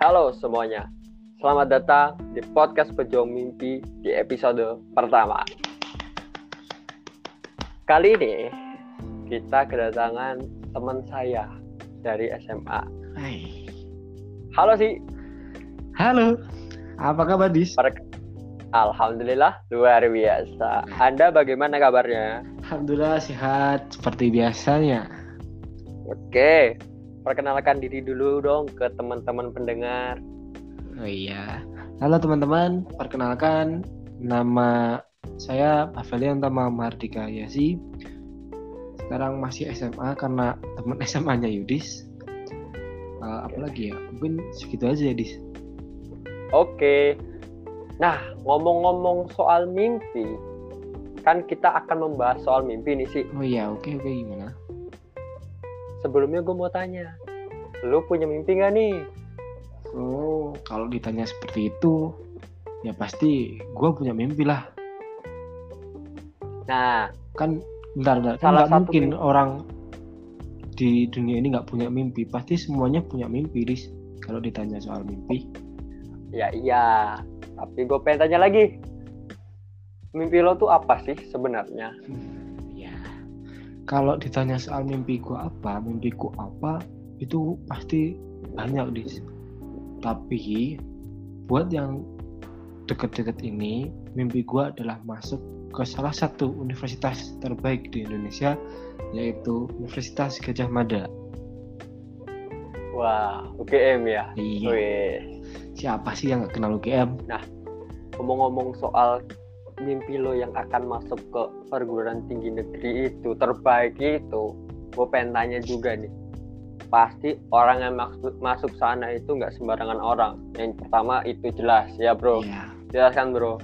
Halo semuanya, selamat datang di podcast Pejuang Mimpi di episode pertama. Kali ini kita kedatangan teman saya dari SMA. Hai. Halo sih, Halo. Apa kabar, Dis? Per- Alhamdulillah luar biasa. Anda bagaimana kabarnya? Alhamdulillah sehat seperti biasanya. Oke, perkenalkan diri dulu dong ke teman-teman pendengar. Oh iya. Halo teman-teman, perkenalkan nama saya Pavelian Tama Mardika Yasi. Sekarang masih SMA karena teman SMA-nya Yudis. Eh, apalagi ya? Mungkin segitu aja ya, Dis. Oke. Nah, ngomong-ngomong soal mimpi, kan kita akan membahas soal mimpi nih sih. Oh iya, oke oke gimana? Sebelumnya gue mau tanya, lu punya mimpi nggak nih? Oh, kalau ditanya seperti itu, ya pasti gue punya mimpi lah. Nah, kan bentar, bentar. Kan nggak mungkin mimpi. orang di dunia ini nggak punya mimpi pasti semuanya punya mimpi Riz kalau ditanya soal mimpi ya iya. Tapi gue pengen tanya lagi, mimpi lo tuh apa sih sebenarnya? Kalau ditanya soal mimpi gua apa mimpiku apa itu pasti banyak Riz tapi buat yang deket-deket ini mimpi gua adalah masuk ke salah satu universitas terbaik di Indonesia yaitu Universitas Gajah Mada. Wah, UGM ya. iya. Wih, siapa sih yang nggak kenal UGM ngomong-ngomong soal mimpi lo yang akan masuk ke perguruan tinggi negeri itu terbaik itu, gue pengen tanya juga nih. Pasti orang yang maksud masuk sana itu nggak sembarangan orang. Yang pertama itu jelas ya bro, Iya. jelas kan bro.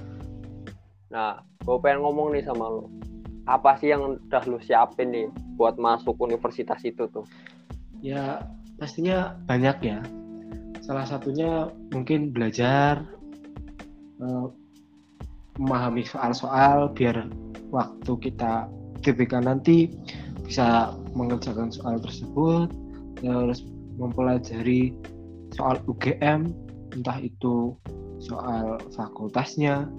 Nah, gue pengen ngomong nih sama lo. Apa sih yang udah lo siapin nih buat masuk universitas itu tuh? Ya, pastinya banyak ya. Salah satunya mungkin belajar, eh, memahami soal-soal biar waktu kita TBK nanti bisa mengerjakan soal tersebut, terus mempelajari soal UGM, entah itu soal fakultasnya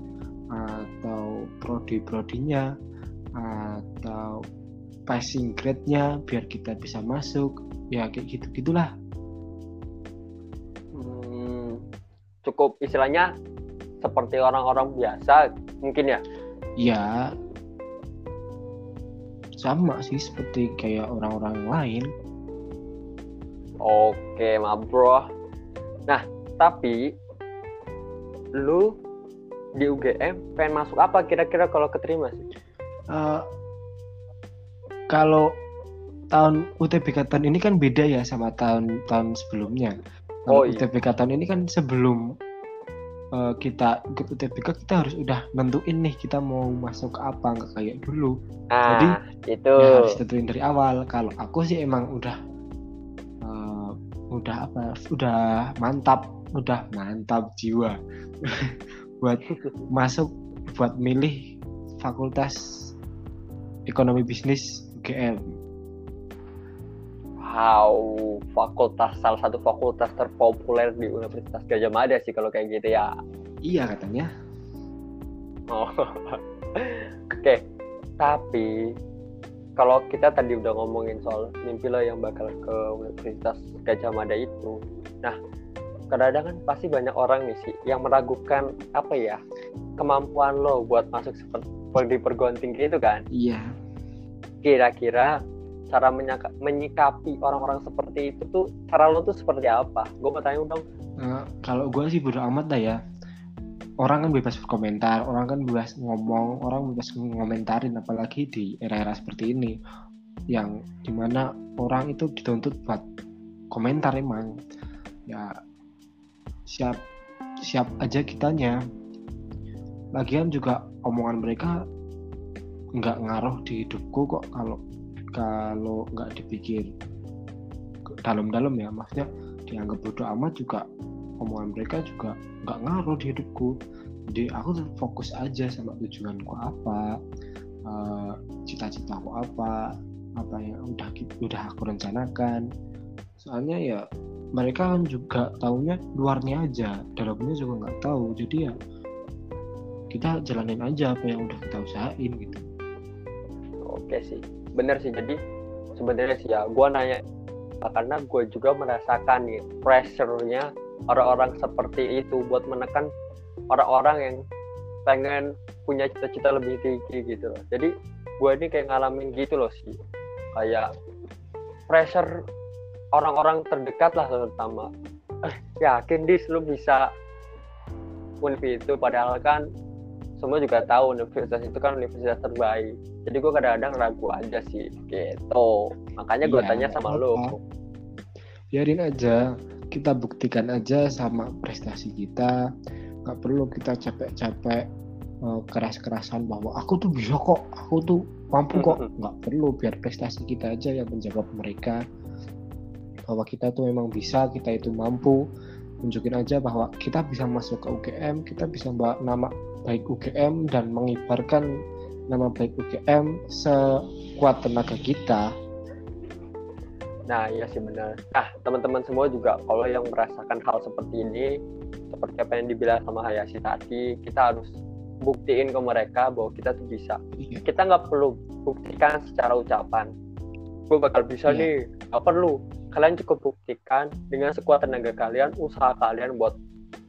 atau prodi-prodinya atau passing grade-nya biar kita bisa masuk. Ya kayak gitu gitulah Hmm, cukup istilahnya seperti orang-orang biasa mungkin ya. ya sama sih seperti kayak orang-orang lain Oke, ma bro. Nah, tapi lu di UGM pengen masuk apa kira-kira kalau keterima sih? Eh, kalau tahun UTBK tahun ini kan beda ya sama tahun-tahun sebelumnya Oh, kalau iya. UTBK tahun ini kan sebelum eh, kita ikut UTBK kita harus udah nentuin nih kita mau masuk ke apa nggak kayak dulu. Ah, itu. ya harus tentuin dari awal. Kalau aku sih emang udah eh, udah apa udah mantap udah mantap jiwa buat masuk buat milih fakultas ekonomi bisnis UGM Wow, fakultas salah satu fakultas terpopuler di Universitas Gajah Mada sih kalau kayak gitu ya. iya katanya Oh. Oke, tapi kalau kita tadi udah ngomongin soal mimpi lo yang bakal ke Universitas Gajah Mada itu, nah kadang-kadang kan pasti banyak orang nih sih yang meragukan apa ya kemampuan lo buat masuk seperti di perguruan tinggi itu kan. iya Kira-kira cara menyikapi orang-orang seperti itu tuh cara lo tuh seperti apa? Gue mau tanya dong. Eh, kalau gue sih bodo amat lah ya orang kan bebas berkomentar orang kan bebas ngomong orang bebas ngomentarin apalagi di era-era seperti ini yang di mana orang itu dituntut buat komentar emang ya siap siap aja kitanya lagian juga omongan mereka nggak ngaruh di hidupku kok kalau kalau nggak dipikir dalam-dalam ya maksudnya dianggap bodoh amat juga omongan mereka juga nggak ngaruh di hidupku. Jadi aku fokus aja sama tujuanku apa eh, cita-citaku apa apa yang udah udah aku rencanakan. Soalnya ya mereka kan juga tahunya luarnya aja dalamnya juga nggak tahu. Jadi ya kita jalanin aja apa yang udah kita usahain gitu. Oke sih bener sih jadi sebenarnya sih ya gue nanya karena gue juga merasakan nih pressure-nya orang-orang seperti itu buat menekan orang-orang yang pengen punya cita-cita lebih tinggi gitu loh. Jadi gue ini kayak ngalamin gitu loh sih. Kayak pressure orang-orang terdekat lah terutama. Eh, yakin dis lu bisa univ itu? Padahal kan semua juga tahu universitas itu kan universitas terbaik. Jadi gue kadang-kadang ragu aja sih gitu. Makanya gue Iya, tanya sama lu. Biarin aja. Kita buktikan aja sama prestasi kita. Nggak perlu kita capek-capek eh, keras-kerasan bahwa aku tuh bisa kok aku tuh mampu kok. Nggak perlu biar prestasi kita aja yang menjawab mereka. Bahwa kita tuh memang bisa kita itu mampu. Tunjukin aja bahwa kita bisa masuk ke UGM kita bisa bawa nama baik UGM dan mengibarkan nama baik UGM sekuat tenaga kita Nah, iya sih benar. Nah, teman-teman semua juga kalau yang merasakan hal seperti ini, seperti apa yang dibilang sama Hayashi tadi, kita harus buktiin ke mereka bahwa kita tuh bisa. Iya. Kita nggak perlu buktikan secara ucapan. Gue bakal bisa Iya. nih, nggak perlu. Kalian cukup buktikan dengan sekuat tenaga kalian, usaha kalian buat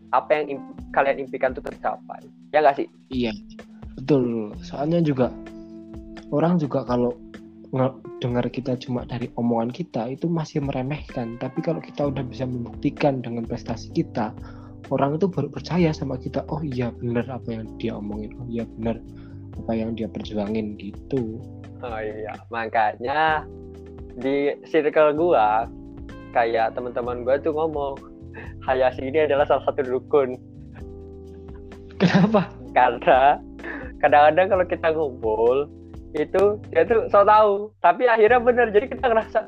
apa yang im- kalian impikan tuh tercapai. Ya nggak sih? Iya, betul. Soalnya juga orang juga kalau dengar kita cuma dari omongan kita itu masih meremehkan. Tapi kalau kita udah bisa membuktikan dengan prestasi kita, orang itu baru percaya sama kita. Oh iya bener apa yang dia omongin. Oh iya bener apa yang dia perjuangin gitu. Oh iya, makanya di circle gua kayak teman-teman gua tuh ngomong Hayashi ini adalah salah satu dukun Kenapa? karena kadang-kadang kalau kita ngumpul itu dia tuh so tahu tapi akhirnya bener jadi kita ngerasa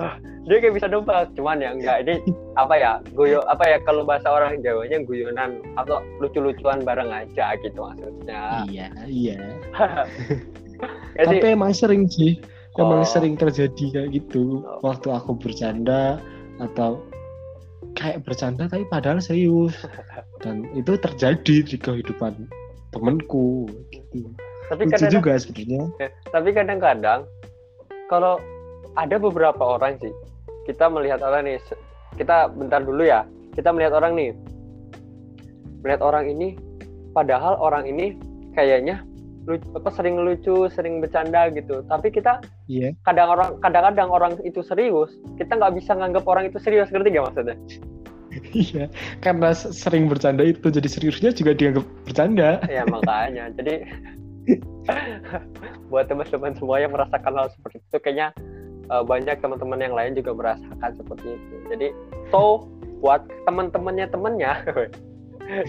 "Ah, dia kayak bisa nebak cuman ya enggak ini apa ya guyo apa ya kalau bahasa orang Jawanya guyonan atau lucu-lucuan bareng aja gitu maksudnya Iya, iya. Ya sih, Tapi emang sering sih, emang Oh. sering terjadi kayak gitu. Oh. Waktu aku bercanda atau kayak bercanda tapi padahal serius. Dan itu terjadi di kehidupan temenku gitu. tapi Lucu kadang juga sebenarnya. tapi kadang-kadang kalau ada beberapa orang sih kita melihat orang nih kita bentar dulu ya kita melihat orang nih melihat orang ini padahal orang ini kayaknya lucu, apa sering lucu sering bercanda gitu tapi kita Iya. kadang orang kadang-kadang orang itu serius kita nggak bisa nganggap orang itu serius ngerti gak maksudnya Iya, karena sering bercanda itu jadi seriusnya juga dianggap bercanda. ya makanya jadi buat teman-teman semua yang merasakan hal seperti itu kayaknya uh, banyak teman-teman yang lain juga merasakan seperti itu jadi so buat teman-temannya temennya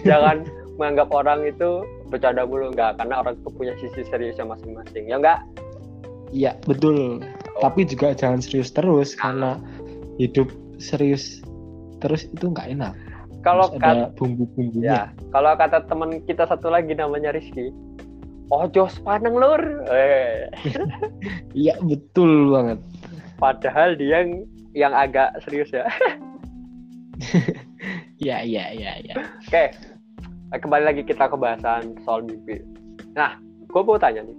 jangan menganggap orang itu bercanda mulu enggak karena orang itu punya sisi seriusnya masing-masing ya enggak Iya, betul. Tapi juga jangan serius terus karena hidup serius terus itu nggak enak. kalau Harus kat- ada bumbu-bumbunya. ya kalau kata teman kita satu lagi namanya Rizky ojos paneng lur Iya, betul banget. padahal dia yang yang agak serius ya Iya, iya, iya, iya. Oke, eh, kembali lagi kita ke bahasan soal mimpi. Nah, gue mau tanya nih,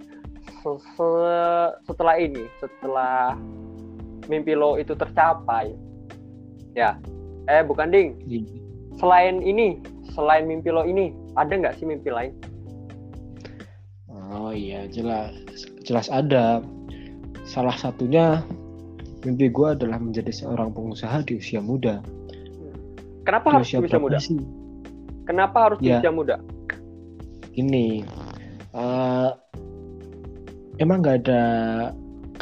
se- se- setelah ini, setelah mimpi lo itu tercapai, ya, eh bukan ding, Iya. selain ini, selain mimpi lo ini, ada nggak sih mimpi lain? Oh iya, jelas. Jelas ada. Salah satunya mimpi gue adalah menjadi seorang pengusaha di usia muda. Kenapa Di harus usia di usia muda? sih? Kenapa harus di Ya. usia muda? Ini eh, emang nggak ada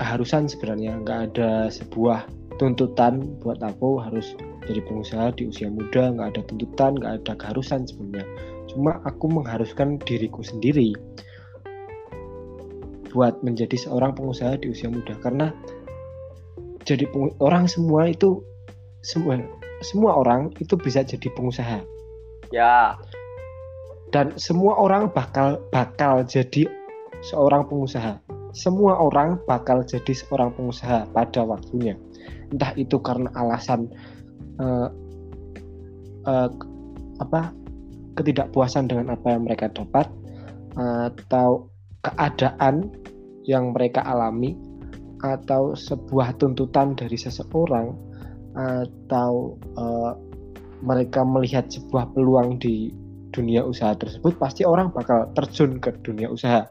keharusan sebenarnya, nggak ada sebuah tuntutan buat aku harus jadi pengusaha di usia muda, nggak ada tuntutan, nggak ada keharusan sebenarnya. Cuma aku mengharuskan diriku sendiri buat menjadi seorang pengusaha di usia muda karena jadi orang semua itu semua semua orang itu bisa jadi pengusaha Ya, dan semua orang bakal bakal jadi seorang pengusaha. Semua orang bakal jadi seorang pengusaha pada waktunya. Entah itu karena alasan uh, uh, apa ketidakpuasan dengan apa yang mereka dapat atau keadaan yang mereka alami atau sebuah tuntutan dari seseorang atau uh, mereka melihat sebuah peluang di dunia usaha tersebut pasti orang bakal terjun ke dunia usaha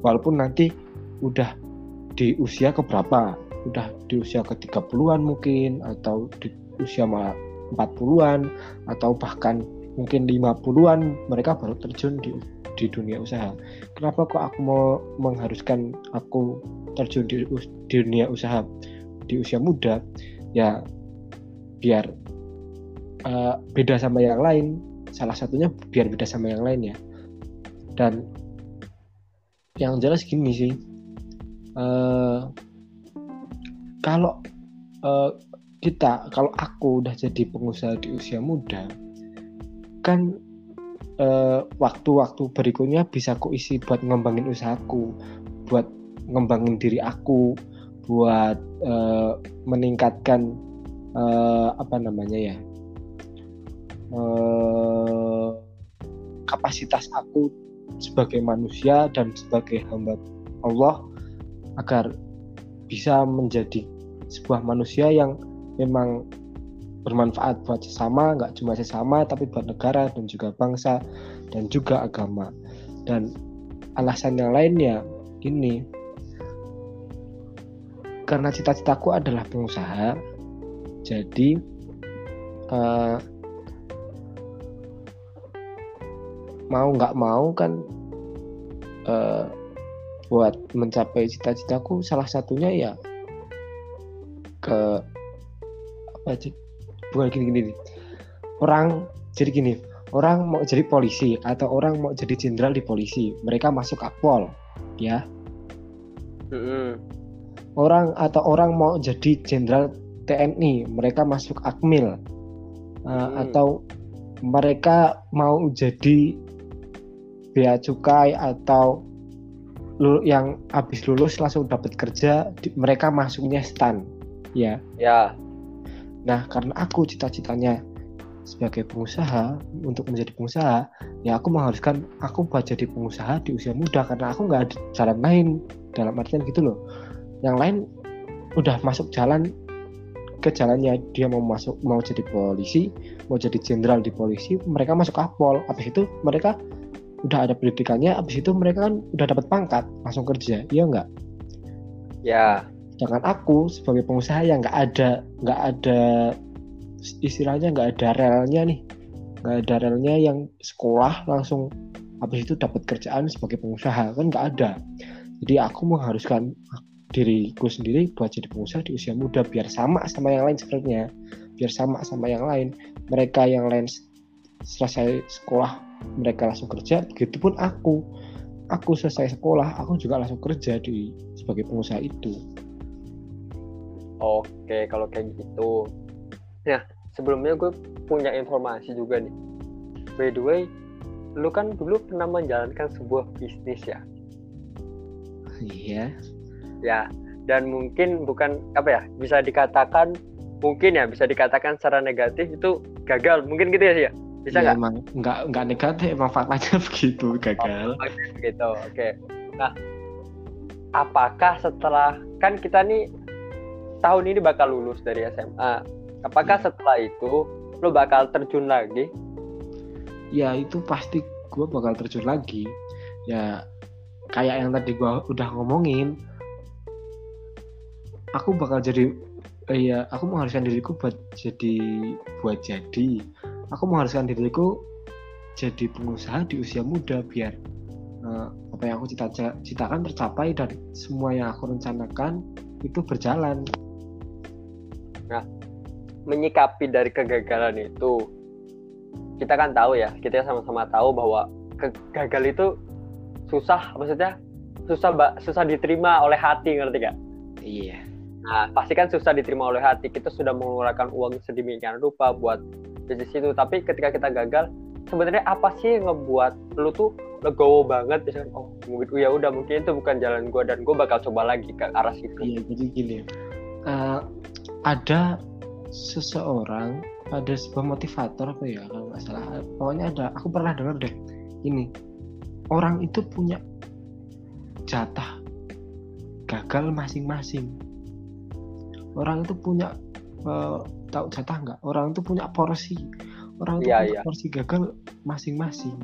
walaupun nanti udah di usia keberapa udah di usia ke 30-an mungkin atau di usia malah 40-an atau bahkan mungkin 50-an mereka baru terjun di di dunia usaha. Kenapa kok aku mau mengharuskan aku terjun di, di dunia usaha di usia muda? Ya biar uh, beda sama yang lain. Salah satunya biar beda sama yang lain ya. Dan yang jelas gini sih, uh, kalau uh, kita, kalau aku udah jadi pengusaha di usia muda, kan waktu-waktu uh, berikutnya bisa aku isi buat ngembangin usahaku, buat ngembangin diri aku, buat uh, meningkatkan uh, apa namanya ya uh, kapasitas aku sebagai manusia dan sebagai hamba Allah agar bisa menjadi sebuah manusia yang memang bermanfaat buat sesama, nggak cuma sesama, tapi buat negara dan juga bangsa dan juga agama. Dan alasan yang lainnya ini karena cita-citaku adalah pengusaha, jadi uh, mau nggak mau kan uh, buat mencapai cita-citaku salah satunya ya ke apa sih bukan gini gini. Orang jadi gini orang mau jadi polisi atau orang mau jadi jenderal di polisi mereka masuk akpol ya. Orang atau orang mau jadi jenderal TNI mereka masuk akmil. Uh, mm. atau mereka mau jadi bea cukai atau yang habis lulus langsung dapat kerja mereka masuknya stan ya ya Nah, karena aku cita-citanya sebagai pengusaha untuk menjadi pengusaha, ya aku mengharuskan aku buat jadi pengusaha di usia muda karena aku nggak ada jalan lain dalam artian gitu loh. Yang lain udah masuk jalan ke jalannya dia mau masuk mau jadi polisi, mau jadi jenderal di polisi, mereka masuk kapol. Habis itu mereka udah ada pendidikannya, habis itu mereka kan udah dapat pangkat, langsung kerja. Iya nggak? Ya sedangkan aku sebagai pengusaha yang nggak ada nggak ada istilahnya nggak ada relnya nih nggak ada relnya yang sekolah langsung habis itu dapat kerjaan sebagai pengusaha kan nggak ada jadi aku mengharuskan diriku sendiri buat jadi pengusaha di usia muda biar sama sama yang lain sebenarnya biar sama sama yang lain mereka yang lain selesai sekolah mereka langsung kerja begitupun aku aku selesai sekolah aku juga langsung kerja di sebagai pengusaha itu Oke, kalau kayak gitu. Nah, sebelumnya gue punya informasi juga nih. By the way, lu kan dulu pernah menjalankan sebuah bisnis ya? Iya. Ya, dan mungkin bukan apa ya, bisa dikatakan mungkin ya bisa dikatakan secara negatif itu gagal. Mungkin gitu ya sih ya? Bisa iya, nggak? Ya, emang nggak nggak negatif, emang faktanya begitu gagal. Oh, gitu, oke. Nah, apakah setelah kan kita nih tahun ini bakal lulus dari SMA. Apakah hmm. setelah itu lo bakal terjun lagi? Ya itu pasti gue bakal terjun lagi. Ya kayak yang tadi gue udah ngomongin, aku bakal jadi eh, ya aku mengharuskan diriku buat jadi buat jadi aku mengharuskan diriku jadi pengusaha di usia muda biar uh, apa yang aku cita-citakan tercapai dan semua yang aku rencanakan itu berjalan Nah, menyikapi dari kegagalan itu, kita kan tahu ya, kita sama-sama tahu bahwa gagal itu susah, maksudnya susah susah diterima oleh hati, ngerti gak? Iya. Nah, pasti kan susah diterima oleh hati. Kita sudah mengeluarkan uang sedemikian rupa buat bisnis itu, tapi ketika kita gagal, sebenarnya apa sih yang ngebuat lu tuh legowo banget? Misalkan oh mungkin ya udah mungkin itu bukan jalan gue dan gue bakal coba lagi ke arah situ. Iya jadi gini. Uh, ada seseorang ada sebuah motivator apa ya kalau nggak salah. Pokoknya ada aku pernah dengar deh ini orang itu punya jatah gagal masing-masing. Orang itu punya uh, tahu jatah nggak? Orang itu punya porsi. Orang itu Iya, punya iya. porsi gagal masing-masing.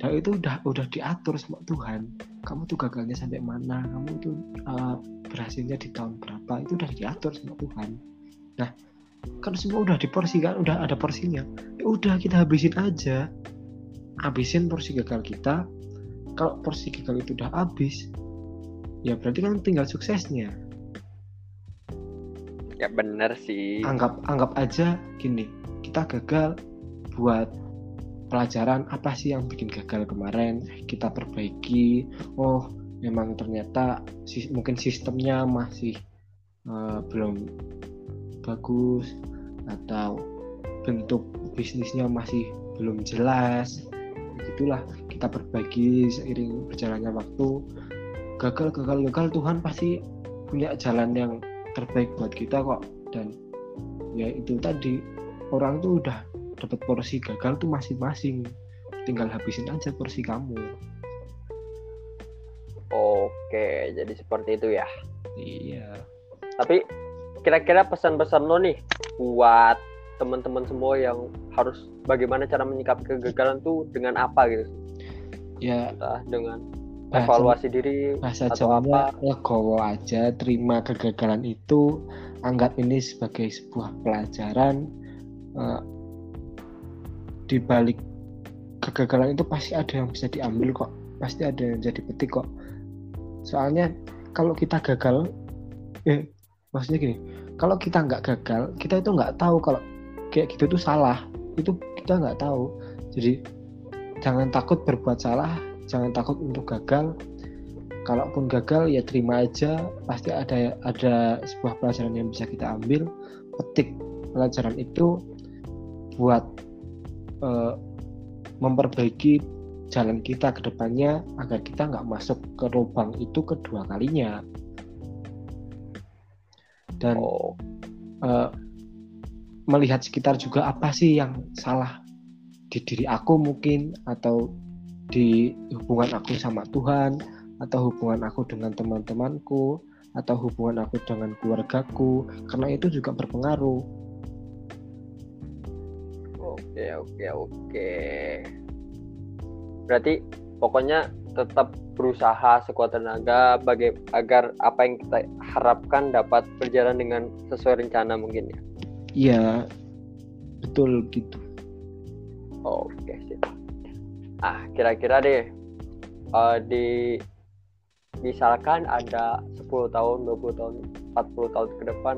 Dan itu udah udah diatur sama Tuhan. Kamu tuh gagalnya sampai mana? Kamu tuh uh, berhasilnya di tahun berapa? Itu udah diatur sama Tuhan. Nah kan semua udah diporsikan udah ada porsinya. Ya udah kita habisin aja. Habisin porsi gagal kita. Kalau porsi gagal itu udah habis ya berarti kan tinggal suksesnya ya bener sih. Anggap anggap aja gini kita gagal buat pelajaran apa sih yang bikin gagal kemarin? Kita perbaiki. Oh memang ternyata mungkin sistemnya masih uh, belum bagus atau bentuk bisnisnya masih belum jelas. Itulah kita perbaiki seiring berjalannya waktu. Gagal gagal gagal Tuhan pasti punya jalan yang terbaik buat kita kok. Dan ya itu tadi orang tuh udah dapat porsi gagal tuh masing-masing. Tinggal habisin aja porsi kamu. Oke jadi seperti itu ya. Iya. Tapi kira-kira pesan-pesan lo nih buat teman-teman semua yang harus bagaimana cara menyikapi kegagalan tuh dengan apa gitu? Ya. Entah dengan bahasa, evaluasi diri bahasa atau Jawanya apa? legowo aja terima kegagalan itu anggap ini sebagai sebuah pelajaran eh, di balik kegagalan itu pasti ada yang bisa diambil kok pasti ada yang jadi petik kok. Soalnya kalau kita gagal eh maksudnya gini kalau kita nggak gagal kita itu nggak tahu kalau kayak gitu tuh salah itu kita nggak tahu. Jadi jangan takut berbuat salah jangan takut untuk gagal. Kalaupun gagal ya terima aja. Pasti ada ada sebuah pelajaran yang bisa kita ambil. Petik pelajaran itu buat eh, memperbaiki jalan kita ke depannya agar kita nggak masuk ke lubang itu kedua kalinya. Dan oh. eh, melihat sekitar juga apa sih yang salah di diri aku mungkin atau di hubungan aku sama Tuhan atau hubungan aku dengan teman-temanku atau hubungan aku dengan keluargaku karena itu juga berpengaruh. Oke oke oke. Berarti pokoknya tetap berusaha sekuat tenaga bagi agar apa yang kita harapkan dapat berjalan dengan sesuai rencana mungkin ya? Iya betul gitu. Oke sip. Ah kira-kira deh eh, di misalkan ada 10 tahun, 20 tahun, 40 tahun ke depan,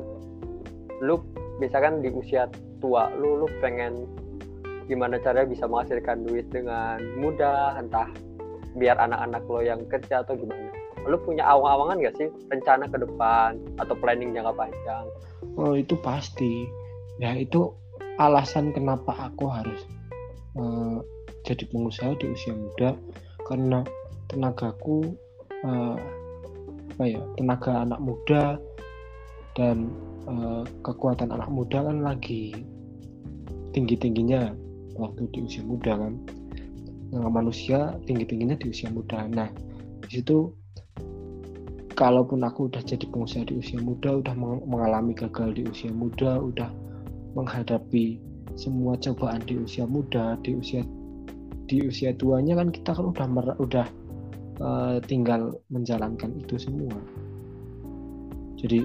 lu misalkan di usia tua, lu lu pengen gimana caranya bisa menghasilkan duit dengan mudah, entah biar anak-anak lo yang kerja atau gimana. Lu punya awang-awangan gak sih rencana ke depan atau planning jangka panjang? oh itu pasti ya itu alasan kenapa aku harus eh, jadi pengusaha di usia muda karena tenagaku eh, apa ya tenaga anak muda dan eh, kekuatan anak muda kan lagi tinggi tingginya waktu di usia muda kan. Nah, manusia tinggi tingginya di usia muda. Nah di situ kalaupun aku udah jadi pengusaha di usia muda udah meng- mengalami gagal di usia muda udah menghadapi semua cobaan di usia muda di usia di usia tuanya kan kita kan udah mer- udah eh, tinggal menjalankan itu semua. Jadi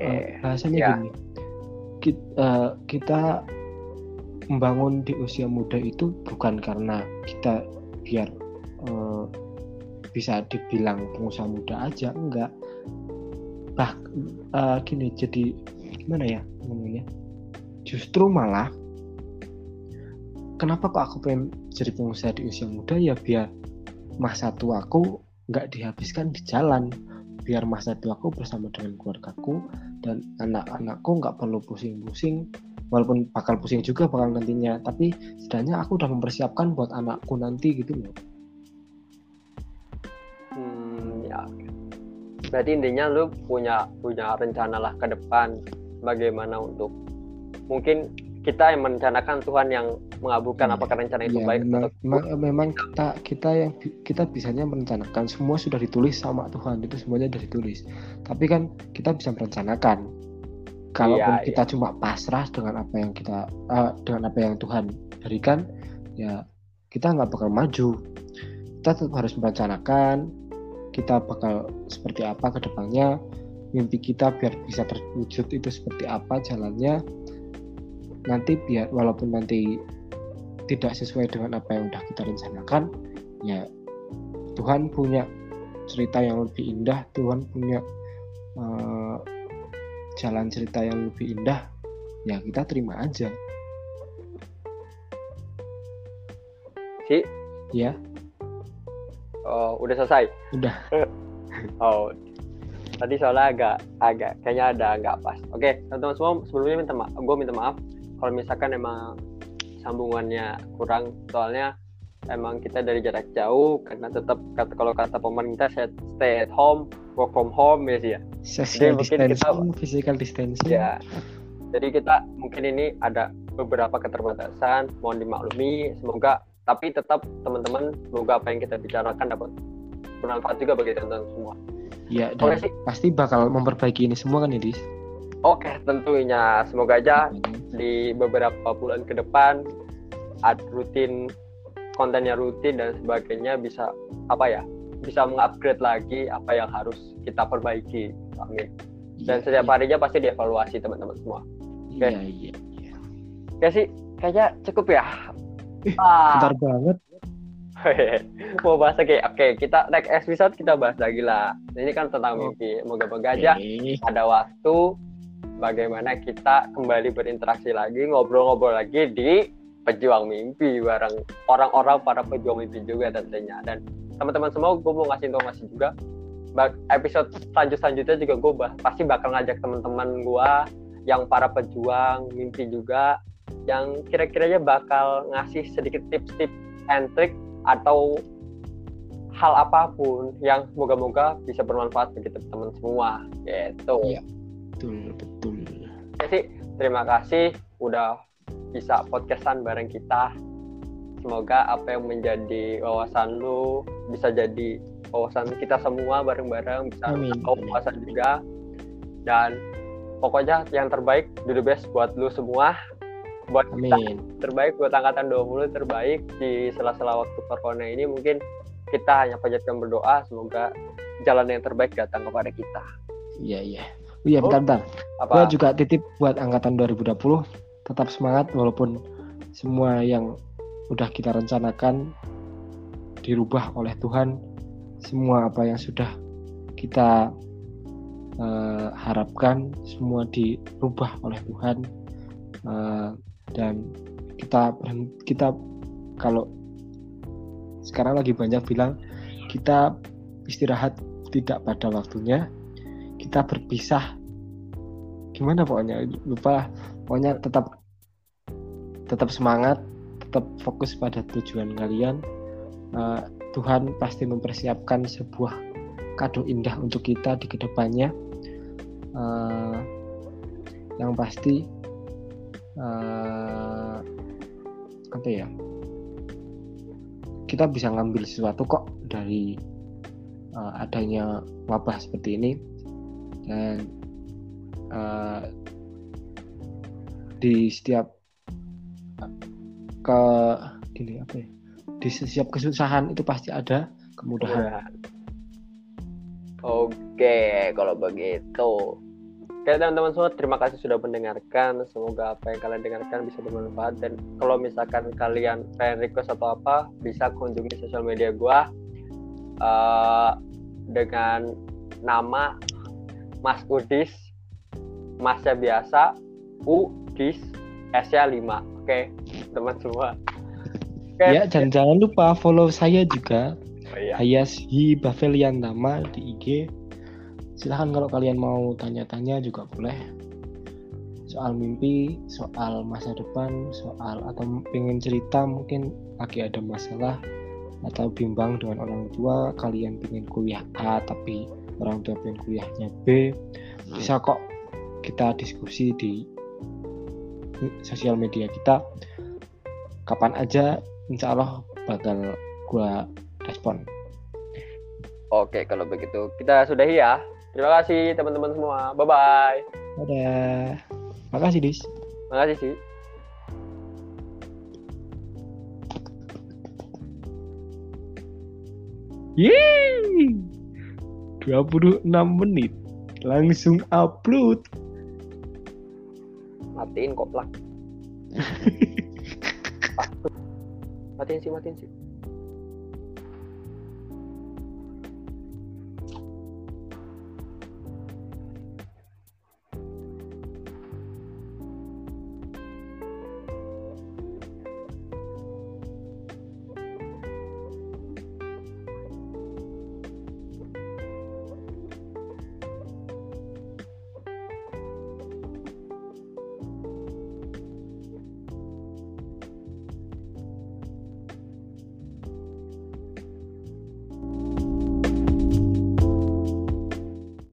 eh, bahasanya ya. gini. Kita, eh, kita membangun di usia muda itu bukan karena kita biar eh, bisa dibilang pengusaha muda aja enggak. Bah eh, gini jadi gimana ya ngomongnya? Justru malah kenapa kok aku pengen jadi pengusaha di usia muda? Ya biar masa tuaku nggak dihabiskan di jalan. Biar masa tuaku bersama dengan keluargaku dan anak-anakku nggak perlu pusing-pusing. Walaupun bakal pusing juga bakal nantinya. Tapi setidaknya aku udah mempersiapkan buat anakku nanti gitu loh. Berarti intinya lu punya punya rencana lah ke depan. Bagaimana untuk mungkin kita yang merencanakan Tuhan yang mengabulkan Iya. apakah rencana itu Ya, baik memang, atau memang, memang kita kita yang kita bisanya merencanakan semua sudah ditulis sama Tuhan itu semuanya sudah ditulis. Tapi kan kita bisa merencanakan. Kalaupun Iya, kita cuma pasrah dengan apa yang kita eh, dengan apa yang Tuhan berikan ya kita nggak bakal maju. Kita tetap harus merencanakan kita bakal seperti apa ke depannya mimpi kita biar bisa terwujud itu seperti apa jalannya nanti biar walaupun nanti tidak sesuai dengan apa yang udah kita rencanakan ya Tuhan punya cerita yang lebih indah Tuhan punya eh, jalan cerita yang lebih indah ya kita terima aja. Sih ya. Oh, udah selesai? Udah. Oh tadi soalnya agak agak kayaknya ada nggak pas. Oke teman-teman semua sebelumnya minta maaf gue minta maaf kalau misalkan emang sambungannya kurang soalnya emang kita dari jarak jauh karena tetap kata kalau kata pemerintah saya stay at home work from home ya sih ya. Social mungkin kita- physical distancing. Ya. Jadi kita mungkin ini ada beberapa keterbatasan mohon dimaklumi semoga tapi tetap teman-teman semoga apa yang kita bicarakan dapat bermanfaat juga bagi teman-teman semua. Ya oke dan sih pasti bakal memperbaiki ini semua kan ya Dis oke tentunya. Semoga aja di beberapa bulan ke depan ad rutin kontennya rutin dan sebagainya bisa apa ya bisa mengupgrade lagi apa yang harus kita perbaiki amin dan Iya, setiap iya. harinya pasti dievaluasi teman-teman semua. Iya iya iya. Oke sih kayaknya cukup ya. Ah. Bentar banget. Mau bahas lagi. Oke kita next episode kita bahas lagi lah. Ini kan tentang mimpi. Moga-moga aja Oke. ada waktu bagaimana kita kembali berinteraksi lagi ngobrol-ngobrol lagi di pejuang mimpi bareng orang-orang para pejuang mimpi juga tentunya dan teman-teman semua gue mau ngasih informasi juga episode selanjut selanjutnya juga gue bah- pasti bakal ngajak teman-teman gue yang para pejuang mimpi juga yang kira-kiranya bakal ngasih sedikit tips-tips and trick atau hal apa pun yang moga-moga bisa bermanfaat bagi teman-teman semua gitu. Iya. Betul betul Oke sih, terima kasih udah bisa podcastan bareng kita. Semoga apa yang menjadi wawasan lu bisa jadi wawasan kita semua bareng-bareng bisa tahu wawasan juga. Dan pokoknya yang terbaik do the best buat lu semua. Buat kita amin terbaik buat angkatan 20 terbaik di sela-sela waktu corona ini mungkin kita hanya panjatkan berdoa semoga jalan yang terbaik datang kepada kita. iya iya Oh iya Oh, bentar bentar. Apa? Gua juga titip buat angkatan 2020 tetap semangat walaupun semua yang udah kita rencanakan dirubah oleh Tuhan. Semua apa yang sudah kita eh, harapkan semua dirubah oleh Tuhan. Eh, dan kita kita kalau sekarang lagi banyak bilang kita istirahat tidak pada waktunya kita berpisah. Gimana pokoknya? Lupa pokoknya tetap tetap semangat tetap fokus pada tujuan kalian. Eh, Tuhan pasti mempersiapkan sebuah kado indah untuk kita di ke depannya. Eh, yang pasti eh, apa ya? Kita bisa ngambil sesuatu kok dari eh, adanya wabah seperti ini dan eh, di setiap ke gini apa ya di setiap kesusahan itu pasti ada kemudahan Oke, kalau begitu. Oke teman-teman semua, terima kasih sudah mendengarkan. Semoga apa yang kalian dengarkan bisa bermanfaat. Dan kalau misalkan kalian pengen request atau apa, bisa kunjungi sosial media gua eh, dengan nama Mas Udis, Masnya biasa, Udis, S-nya 5. Oke, teman semua. Oke, ya dan jangan lupa follow saya juga oh iya. Hayashi Bavelian nama di IG silahkan kalau kalian mau tanya-tanya juga boleh soal mimpi soal masa depan soal atau pengen cerita mungkin lagi ada masalah atau bimbang dengan orang tua kalian pengen kuliah A tapi orang tua pengen kuliahnya B bisa kok kita diskusi di sosial media kita kapan aja insya Allah bakal gua respon Oke, kalau begitu kita sudahi ya. Terima kasih teman-teman semua. Bye bye. Dadah. Makasih, Dis. Makasih sih. Yeay! 26 menit. Langsung upload. Matiin koplak. matiin sih, matiin sih.